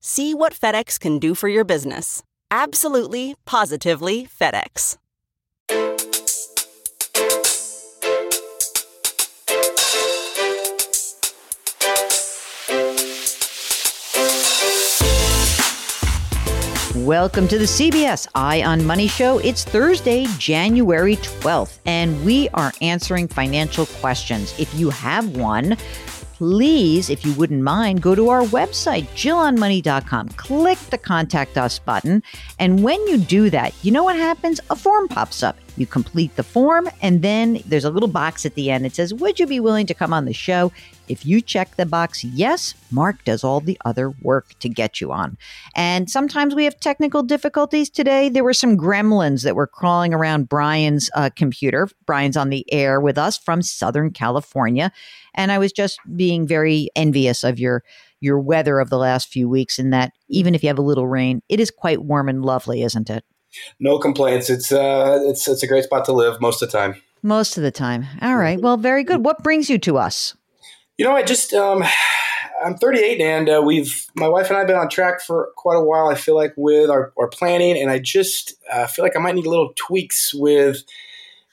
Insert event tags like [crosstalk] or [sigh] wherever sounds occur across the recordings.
See what FedEx can do for your business. Absolutely, positively FedEx. Welcome to the CBS Eye on Money show. It's Thursday, January 12th, and we are answering financial questions. If you have one, please, if you wouldn't mind, go to our website, jillonmoney.com. Click the contact us button. And when you do that, you know what happens? A form pops up. You complete the form, and then there's a little box at the end. It says, Would you be willing to come on the show? If you check the box yes, Mark does all the other work to get you on. And sometimes we have technical difficulties today. There were some gremlins that were crawling around Brian's uh, computer. Brian's on the air with us from Southern California. And I was just being very envious of your your weather of the last few weeks in that even if you have a little rain, it is quite warm and lovely, isn't it? No complaints. It's uh, it's it's a great spot to live most of the time. Most of the time. All right. Well, very good. What brings you to us? You know, I just um, I'm 38 and uh, we've my wife and I have been on track for quite a while. I feel like with our, our planning, and I just uh, feel like I might need a little tweaks with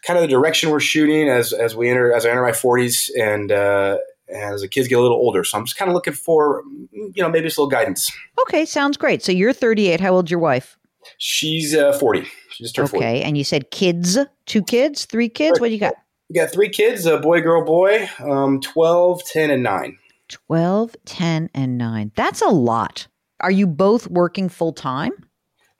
kind of the direction we're shooting as as we enter as I enter my 40s and. Uh, as the kids get a little older, so I'm just kind of looking for, you know, maybe just a little guidance. Okay, sounds great. So you're 38. How old's your wife? She's uh, 40. She just turned okay, 40. and you said kids, two kids, three kids. What do you got? We got three kids: a boy, girl, boy. Um, 12, 10, and nine. 12, 10, and 9. That's a lot. Are you both working full time?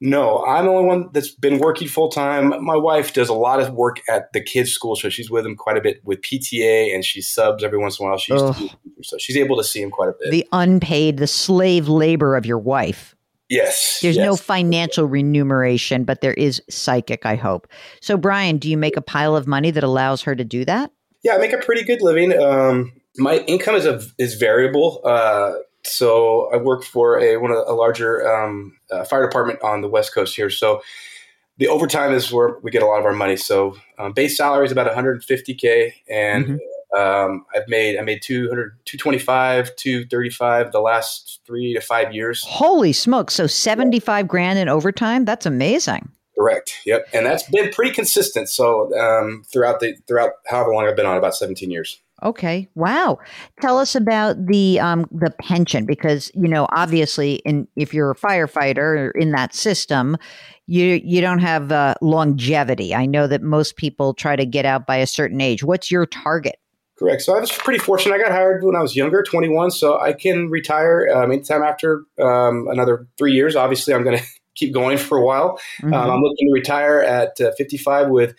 No, I'm the only one that's been working full time. My wife does a lot of work at the kids' school, so she's with them quite a bit with PTA, and she subs every once in a while. She used to be, so she's able to see him quite a bit. The unpaid, the slave labor of your wife. Yes, There's yes. no financial remuneration, but there is psychic, I hope. So, Brian, do you make a pile of money that allows her to do that? Yeah, I make a pretty good living. Um, my income is a, is variable. Uh, so I work for a one of a larger um, uh, fire department on the west coast here. So the overtime is where we get a lot of our money. So um, base salary is about 150k, and um, I've made I made 200, 225, 235 the last three to five years. Holy smokes. So, 75 grand in overtime? That's amazing. Correct. Yep, and that's been pretty consistent. So um, throughout the throughout however long I've been on, about 17 years. Okay. Wow. Tell us about the um, the pension because you know obviously, in if you're a firefighter in that system, you you don't have uh, longevity. I know that most people try to get out by a certain age. What's your target? Correct. So I was pretty fortunate. I got hired when I was younger, 21, so I can retire um, anytime after um, another three years. Obviously, I'm going [laughs] to keep going for a while. Mhm. Um, I'm looking to retire at uh, 55 with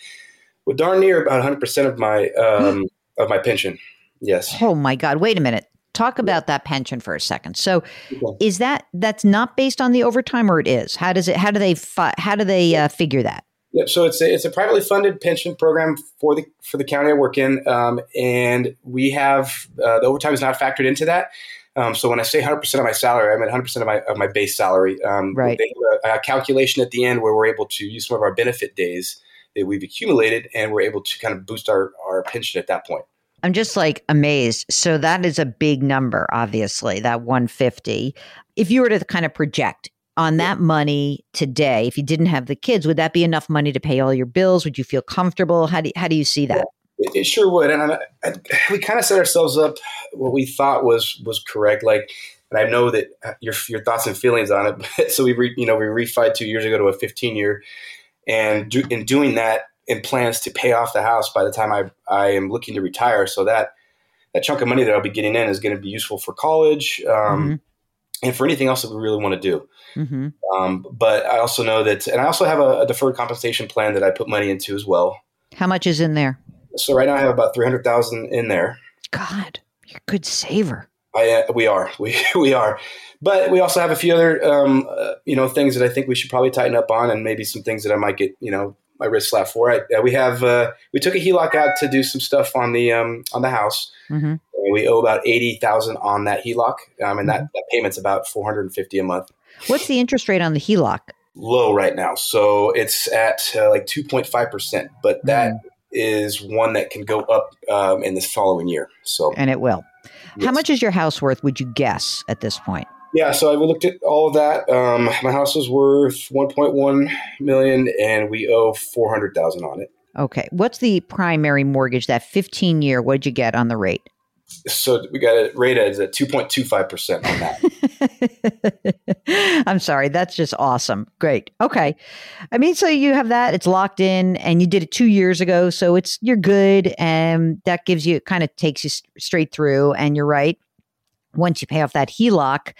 with darn near about 100 percent of my um, [gasps] of my pension. Yes. Oh my God! Wait a minute. Talk about that pension for a second. So, Okay. is that that's not based on the overtime, or it is? How does it? How do they? Fi- how do they uh, figure that? Yep. So it's a, it's a privately funded pension program for the for the county I work in, um, and we have uh, the overtime is not factored into that. Um, so when I say 100 percent of my salary, I mean 100 percent of my of my base salary. Um, Right. They have a, a calculation at the end where we're able to use some of our benefit days that we've accumulated, and we're able to kind of boost our our pension at that point. I'm just like amazed. So that is a big number, obviously, that 150. If you were to kind of project on that money today, if you didn't have the kids, would that be enough money to pay all your bills? Would you feel comfortable? How do you, how do you see that? It, it sure would, and I, I, we kind of set ourselves up what we thought was was correct. Like, and I know that uh, your your thoughts and feelings on it. [laughs] But, so we re, you know we refied two years ago to a 15 year, and do, in doing that, in plans to pay off the house by the time I I am looking to retire. So that that chunk of money that I'll be getting in is going to be useful for college. Um, mm-hmm. And for anything else that we really want to do, mm-hmm. um, but I also know that, and I also have a, a deferred compensation plan that I put money into as well. How much is in there? So right now I have about three hundred thousand in there. God, you're a good saver. I uh, we are [laughs] we we are, but we also have a few other um, uh, you know things that I think we should probably tighten up on, and maybe some things that I might get you know my wrist slapped for. I, uh, we have uh, we took a HELOC out to do some stuff on the um, on the house. Mm-hmm. We owe about eighty thousand on that HELOC, um, and mm-hmm. that, that payment's about four hundred and fifty a month. What's the interest rate on the HELOC? Low right now, so it's at uh, like two point five percent. But that mm is one that can go up um, in this following year. So and it will. Yes. How much is your house worth? Would you guess at this point? Yeah, so I looked at all of that. Um, my house is worth 1.1 million, and we owe 400,000 on it. Okay, what's the primary mortgage? That 15 year. What'd you get on the rate? So we got it rated at 2.25% on that. [laughs] I'm sorry. That's just awesome. Great. Okay. I mean, so you have that, it's locked in and you did it two years ago. So it's, you're good. And that gives you, kind of takes you straight through. And you're right. Once you pay off that HELOC,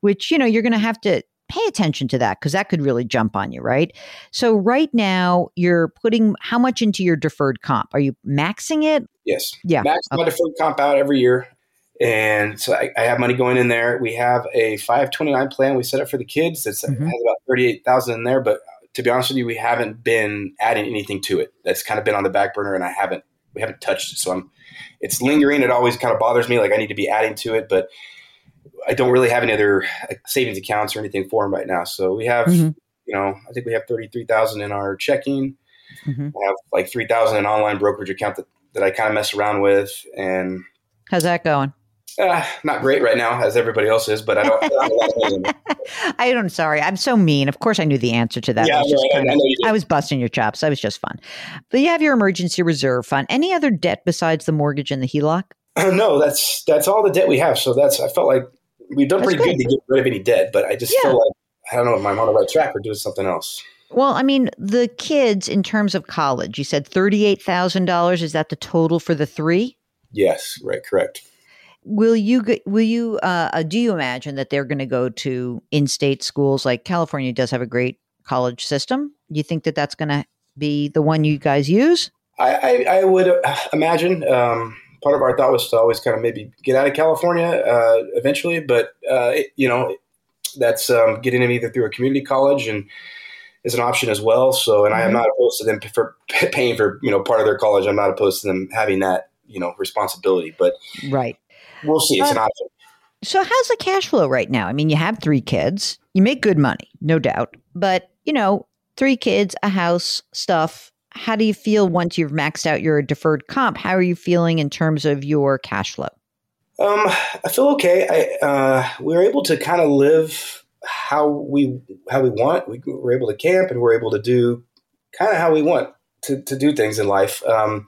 which, you know, you're going to have to pay attention to that because that could really jump on you, right? So right now you're putting how much into your deferred comp? Are you maxing it? Yes. Yeah. Max okay. my deferred comp out every year. And so I, I, have money going in there. We have a 529 plan we set up for the kids. That's mm-hmm. has about 38,000 in there. But to be honest with you, we haven't been adding anything to it. That's kind of been on the back burner and I haven't, we haven't touched it. So I'm, it's lingering. It always kind of bothers me. Like I need to be adding to it, but I don't really have any other savings accounts or anything for them right now. So we have, mm-hmm. you know, I think we have 33,000 in our checking. Mm-hmm. I have like 3,000 in online brokerage account that, that I kind of mess around with. And how's that going? Uh, not great right now, as everybody else is, but I don't. I, [laughs] I don't. Sorry, I'm so mean. Of course, I knew the answer to that. Yeah, I was, I, I, I was busting your chops. I was just fun. But you have your emergency reserve fund. Any other debt besides the mortgage and the HELOC? Uh, [clears throat] no, that's that's all the debt we have. So that's I felt like we've done pretty good. good. to get rid of any debt, but I just yeah. feel like I don't know if I'm on the right track or doing something else. Well, I mean, the kids in terms of college, you said thirty-eight thousand dollars. Is that the total for the three? Yes, right, correct. Will you will you uh, uh do you imagine that they're going to go to in-state schools like California does have a great college system? Do you think that that's going to be the one you guys use? I, I, I would uh, imagine. Um, part of our thought was to always kind of maybe get out of California uh, eventually, but uh, it, you know that's um, getting them either through a community college and is an option as well. So, and mm-hmm. I am mm-hmm. not opposed to them for paying for you know part of their college. I'm not opposed to them having that you know responsibility, but right, we'll see. It's uh, an option. So, how's the cash flow right now? I mean, you have three kids, you make good money, no doubt, but you know, three kids, a house, stuff how do you feel once you've maxed out your deferred comp? How are you feeling in terms of your cash flow? Um, I feel okay. I, uh, we were able to kind of live how we how we want. We were able to camp and we're able to do kind of how we want to, to do things in life. Um,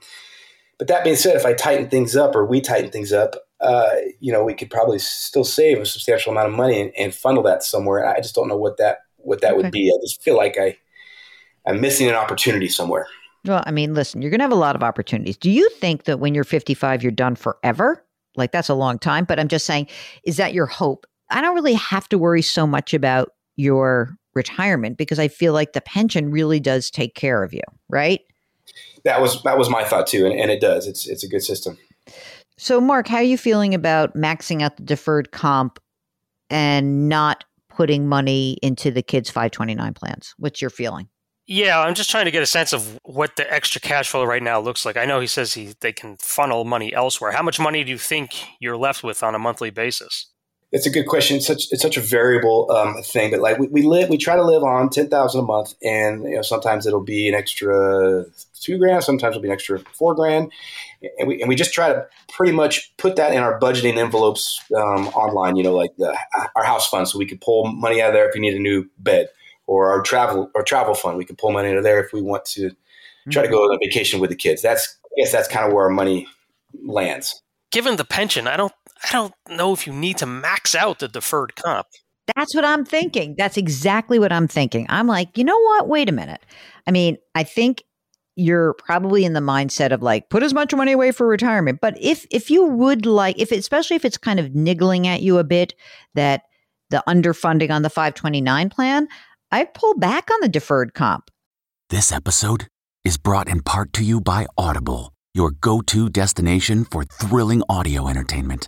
but that being said, if I tighten things up or we tighten things up, uh, you know, we could probably still save a substantial amount of money and, and funnel that somewhere. I just don't know what that what that okay. would be. I just feel like I I'm missing an opportunity somewhere. Well, I mean, listen, you're going to have a lot of opportunities. Do you think that when you're 55, you're done forever? Like that's a long time, but I'm just saying, is that your hope? I don't really have to worry so much about your retirement because I feel like the pension really does take care of you, right? That was that was my thought too, and, and it does. It's it's a good system. So, Mark, how are you feeling about maxing out the deferred comp and not putting money into the kids' 529 plans? What's your feeling? Yeah, I'm just trying to get a sense of what the extra cash flow right now looks like. I know he says he they can funnel money elsewhere. How much money do you think you're left with on a monthly basis? It's a good question. It's such it's such a variable um, thing, but like we, we live, we try to live on ten thousand a month, and you know sometimes it'll be an extra two grand, sometimes it'll be an extra four grand, and we and we just try to pretty much put that in our budgeting envelopes um, online. You know, like the, our house fund, so we could pull money out of there if we need a new bed, or our travel or travel fund, we can pull money out of there if we want to try to go on a vacation with the kids. That's I guess that's kind of where our money lands. Given the pension, I don't I don't know if you need to max out the deferred comp. That's what I'm thinking. That's exactly what I'm thinking. I'm like, you know what? Wait a minute. I mean, I think you're probably in the mindset of like put as much money away for retirement. But if if you would like if especially if it's kind of niggling at you a bit that the underfunding on the 529 plan, I pull back on the deferred comp. This episode is brought in part to you by Audible, your go-to destination for thrilling audio entertainment.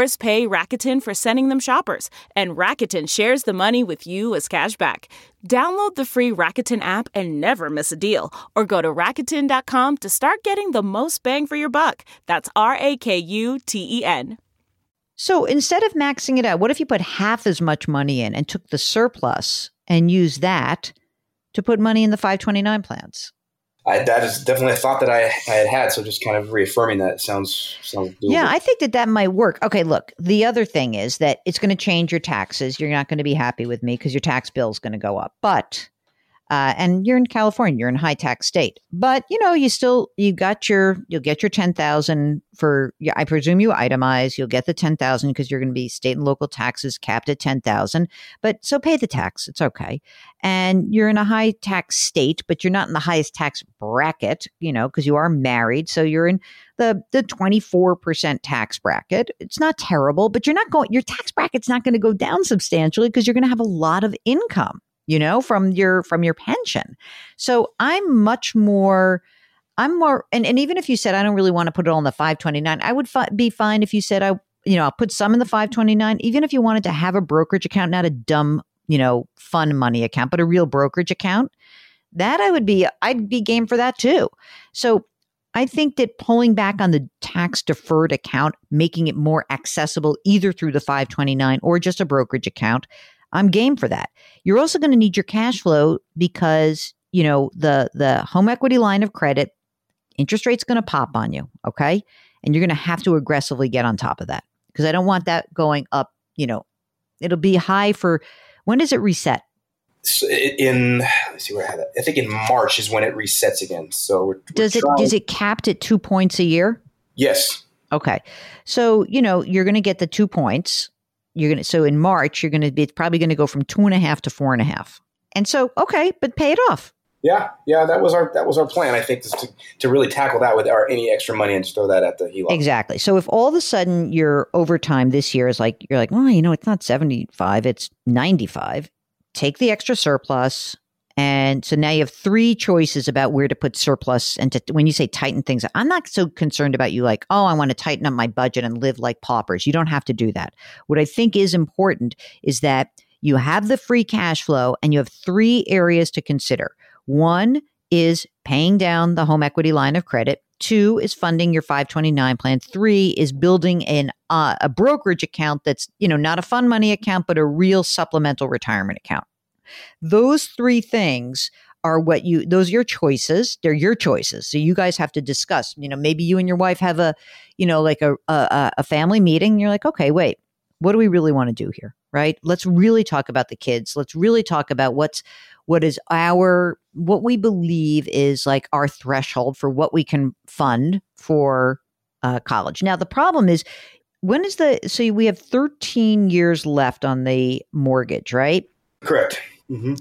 Stores pay Rakuten for sending them shoppers, and Rakuten shares the money with you as cashback. Download the free Rakuten app and never miss a deal, or go to Rakuten.com to start getting the most bang for your buck. That's R A K U T E N. So instead of maxing it out, what if you put half as much money in and took the surplus and used that to put money in the 529 plans? I, that is definitely a thought that I, I had had. So just kind of reaffirming that sounds sounds. Doable. Yeah, I think that that might work. Okay, look, the other thing is that it's going to change your taxes. You're not going to be happy with me because your tax bill is going to go up. But uh, and you're in California, you're in a high tax state, but you know you still you got your you'll get your ten thousand for I presume you itemize. You'll get the ten thousand because you're going to be state and local taxes capped at ten thousand. But so pay the tax, it's okay. And you're in a high tax state, but you're not in the highest tax bracket, you know, because you are married, so you're in the the twenty four percent tax bracket. It's not terrible, but you're not going. Your tax bracket's not going to go down substantially because you're going to have a lot of income you know, from your from your pension. So I'm much more I'm more and, and even if you said I don't really want to put it all in the 529, I would fi- be fine if you said I you know, I'll put some in the 529 even if you wanted to have a brokerage account, not a dumb, you know, fun money account, but a real brokerage account. That I would be I'd be game for that too. So I think that pulling back on the tax deferred account, making it more accessible either through the 529 or just a brokerage account, I'm game for that. You're also going to need your cash flow because, you know, the the home equity line of credit interest rate's going to pop on you, okay? And you're going to have to aggressively get on top of that because I don't want that going up, you know. It'll be high for when does it reset? In let's see where I have it. I think in March is when it resets again. So we're, does we're it does it capped at 2 points a year? Yes. Okay. So, you know, you're going to get the 2 points you're going to, so in March, you're going to be it's probably going to go from two and a half to four and a half. And so, okay, but pay it off. Yeah, yeah, that was our that was our plan. I think to to really tackle that with our any extra money and just throw that at the HELOC. Exactly. So if all of a sudden your overtime this year is like you're like, well, you know, it's not seventy five, it's ninety five. Take the extra surplus, and so now you have three choices about where to put surplus. And to, when you say tighten things, I'm not so concerned about you like, oh, I want to tighten up my budget and live like paupers. You don't have to do that. What I think is important is that you have the free cash flow and you have three areas to consider. One is paying down the home equity line of credit. Two is funding your 529 plan. Three is building an uh, a brokerage account that's you know not a fund money account, but a real supplemental retirement account. Those three things are what you those are your choices they're your choices so you guys have to discuss you know maybe you and your wife have a you know like a a, a family meeting you're like okay wait what do we really want to do here? Right? Let's really talk about the kids let's really talk about what's what is our what we believe is like our threshold for what we can fund for uh, college. Now the problem is when is the so we have 13 years left on the mortgage right? Correct. Hmm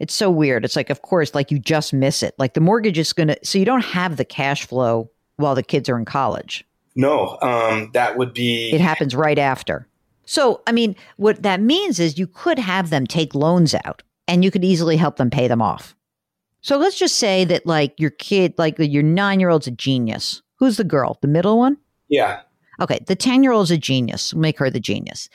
it's so weird. It's like, of course, like you just miss it. Like the mortgage is going to, so you don't have the cash flow while the kids are in college. No, um, that would be. It happens right after. So, I mean, what that means is you could have them take loans out and you could easily help them pay them off. So let's just say that like your kid, like your nine year old's a genius. Who's the girl? The middle one? yeah. Okay, the 10 year old's a genius. We'll make her the genius.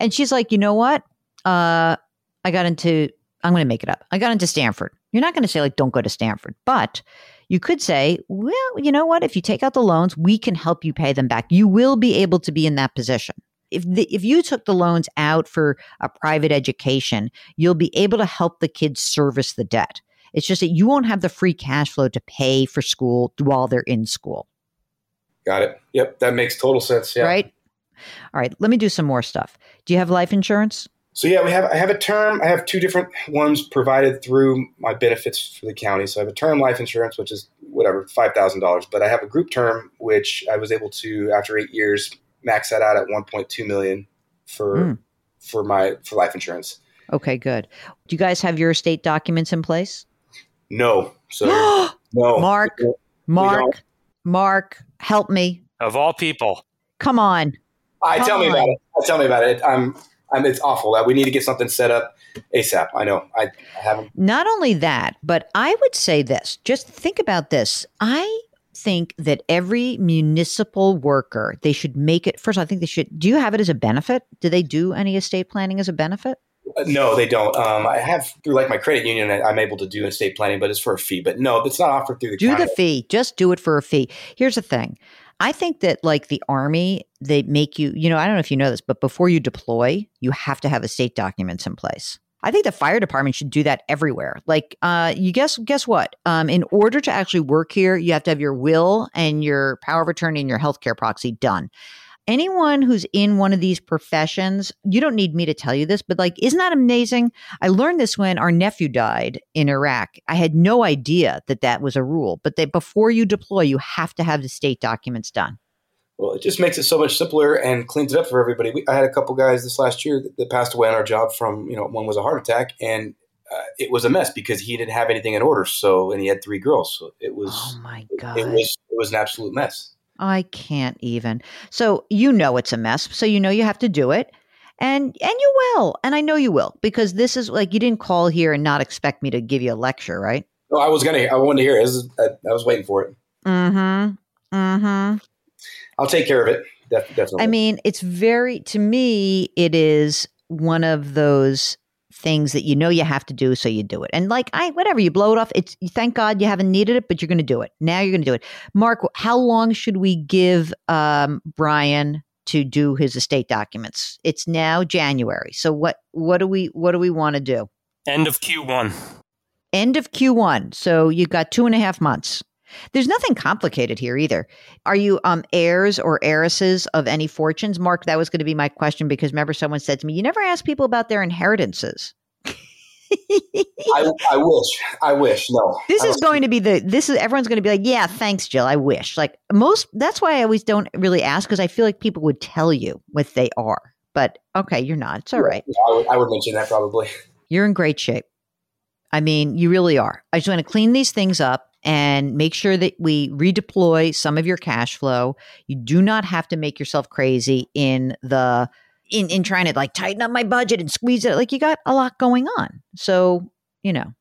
And she's like, you know what? Uh, I got into, I'm going to make it up. I got into Stanford. You're not going to say, like, don't go to Stanford, but you could say, well, you know what? If you take out the loans, we can help you pay them back. You will be able to be in that position. If, the, if you took the loans out for a private education, you'll be able to help the kids service the debt. It's just that you won't have the free cash flow to pay for school while they're in school. Got it. Yep. That makes total sense. Yeah. Right? All right, let me do some more stuff. Do you have life insurance? So yeah, we have I have a term. I have two different ones provided through my benefits for the county. So I have a term life insurance, which is whatever five thousand dollars, but I have a group term, which I was able to after eight years max that out at one point two million for Mm. for my for life insurance. Okay, good. Do you guys have your estate documents in place? No, so [gasps] no, Mark, We Mark, don't. Mark, help me. Of all people. Come on. I Come tell me about it. I tell me about it. I'm. I'm. It's awful. That we need to get something set up ASAP. I know. I, I haven't. Not only that, but I would say this just think about this. I think that every municipal worker, they should make it first. I think they should. Do you have it as a benefit? Do they do any estate planning as a benefit? Uh, No, they don't. Um, I have through like my credit union. I, I'm able to do estate planning, but it's for a fee. But no, it's not offered through the do county. the fee just do it for a fee here's the thing i think that like the army they make you you know i don't know if you know this but before you deploy you have to have estate documents in place. I think the fire department should do that everywhere. Like uh you guess guess what? Um in order to actually work here you have to have your will and your power of attorney and your healthcare proxy done anyone who's in one of these professions you don't need me to tell you this but like isn't that amazing I learned this when our nephew died in Iraq. I had no idea that that was a rule, but that before you deploy, you have to have the state documents done. Well, it just makes it so much simpler and cleans it up for everybody. We, I had a couple guys this last year that, that passed away on our job from, you know, one was a heart attack and uh, it was a mess because he didn't have anything in order. So, and he had three girls. So it was, Oh my it, God. it was, it was an absolute mess. I can't even. So you know it's a mess. So you know you have to do it. And and you will. And I know you will because this is like you didn't call here and not expect me to give you a lecture, right? No, I was going to, I wanted to hear it. This is- I, I was waiting for it. Mm-hmm. Mm-hmm. I'll take care of it. Def- definitely. I mean, it's very to me, it is one of those things that you know you have to do, so you do it. And like I whatever, you blow it off. It's thank God you haven't needed it, but you're gonna do it. Now you're gonna do it. Mark, how long should we give um Brian to do his estate documents? It's now January. So what what do we what do we want to do? End of Q1. End of Q1. So you got two and a half months. There's nothing complicated here either. Are you um heirs or heiresses of any fortunes? Mark, that was going to be my question because remember someone said to me, "You never ask people about their inheritances." [laughs] I, I wish, I wish. No, This is going to be the this is everyone's going to be like, "Yeah, thanks, Jill. I wish." Like most that's why I always don't really ask because I feel like people would tell you what they are. But okay, you're not. It's all right. I would, I would mention that probably. You're in great shape. I mean, you really are. I just want to clean these things up and make sure that we redeploy some of your cash flow. You do not have to make yourself crazy in the in in trying to like tighten up my budget and squeeze it. Like you got a lot going on. So, you know.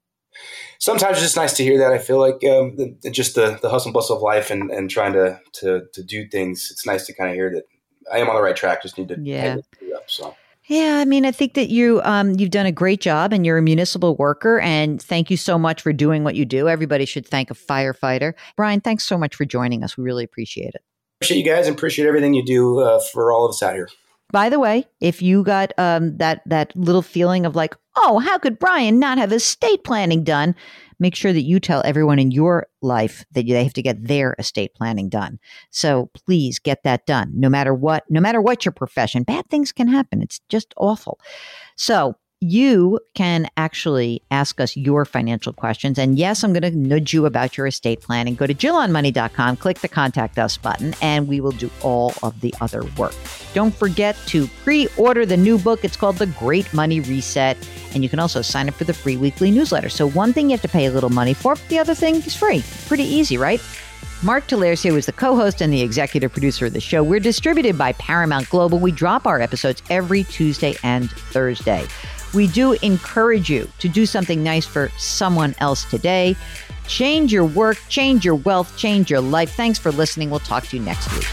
Sometimes it's just nice to hear that. I feel like um, the, just the, the hustle and bustle of life and, and trying to, to, to do things. It's nice to kind of hear that I am on the right track. Just need to Yeah. up. So Yeah, I mean, I think that you um, you've done a great job, and you're a municipal worker. And thank you so much for doing what you do. Everybody should thank a firefighter. Brian, thanks so much for joining us. We really appreciate it. Appreciate you guys and appreciate everything you do uh, for all of us out here. By the way, if you got um, that that little feeling of like, oh, how could Brian not have estate planning done? Make sure that you tell everyone in your life that they have to get their estate planning done. So please get that done. No matter what, no matter what your profession, bad things can happen. It's just awful. So you can actually ask us your financial questions. And yes, I'm going to nudge you about your estate planning. Go to JillOnMoney.com, click the contact us button, and we will do all of the other work. Don't forget to pre order the new book. It's called The Great Money Reset. And you can also sign up for the free weekly newsletter. So, one thing you have to pay a little money for, the other thing is free. Pretty easy, right? Mark Talercio is the co host and the executive producer of the show. We're distributed by Paramount Global. We drop our episodes every Tuesday and Thursday. We do encourage you to do something nice for someone else today. Change your work, change your wealth, change your life. Thanks for listening. We'll talk to you next week.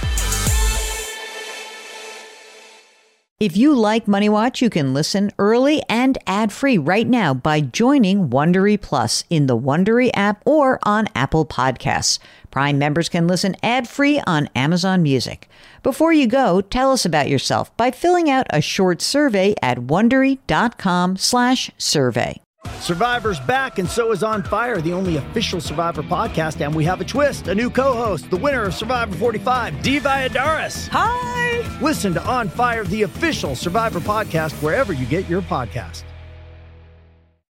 If you like Money Watch, you can listen early and ad-free right now by joining Wondery Plus in the Wondery app or on Apple Podcasts. Prime members can listen ad-free on Amazon Music. Before you go, tell us about yourself by filling out a short survey at wondery.com/survey. Survivor's back, and so is On Fire, the only official Survivor podcast. And we have a twist a new co host, the winner of Survivor 45, Dee Valladares. Hi! Listen to On Fire, the official Survivor podcast, wherever you get your podcast.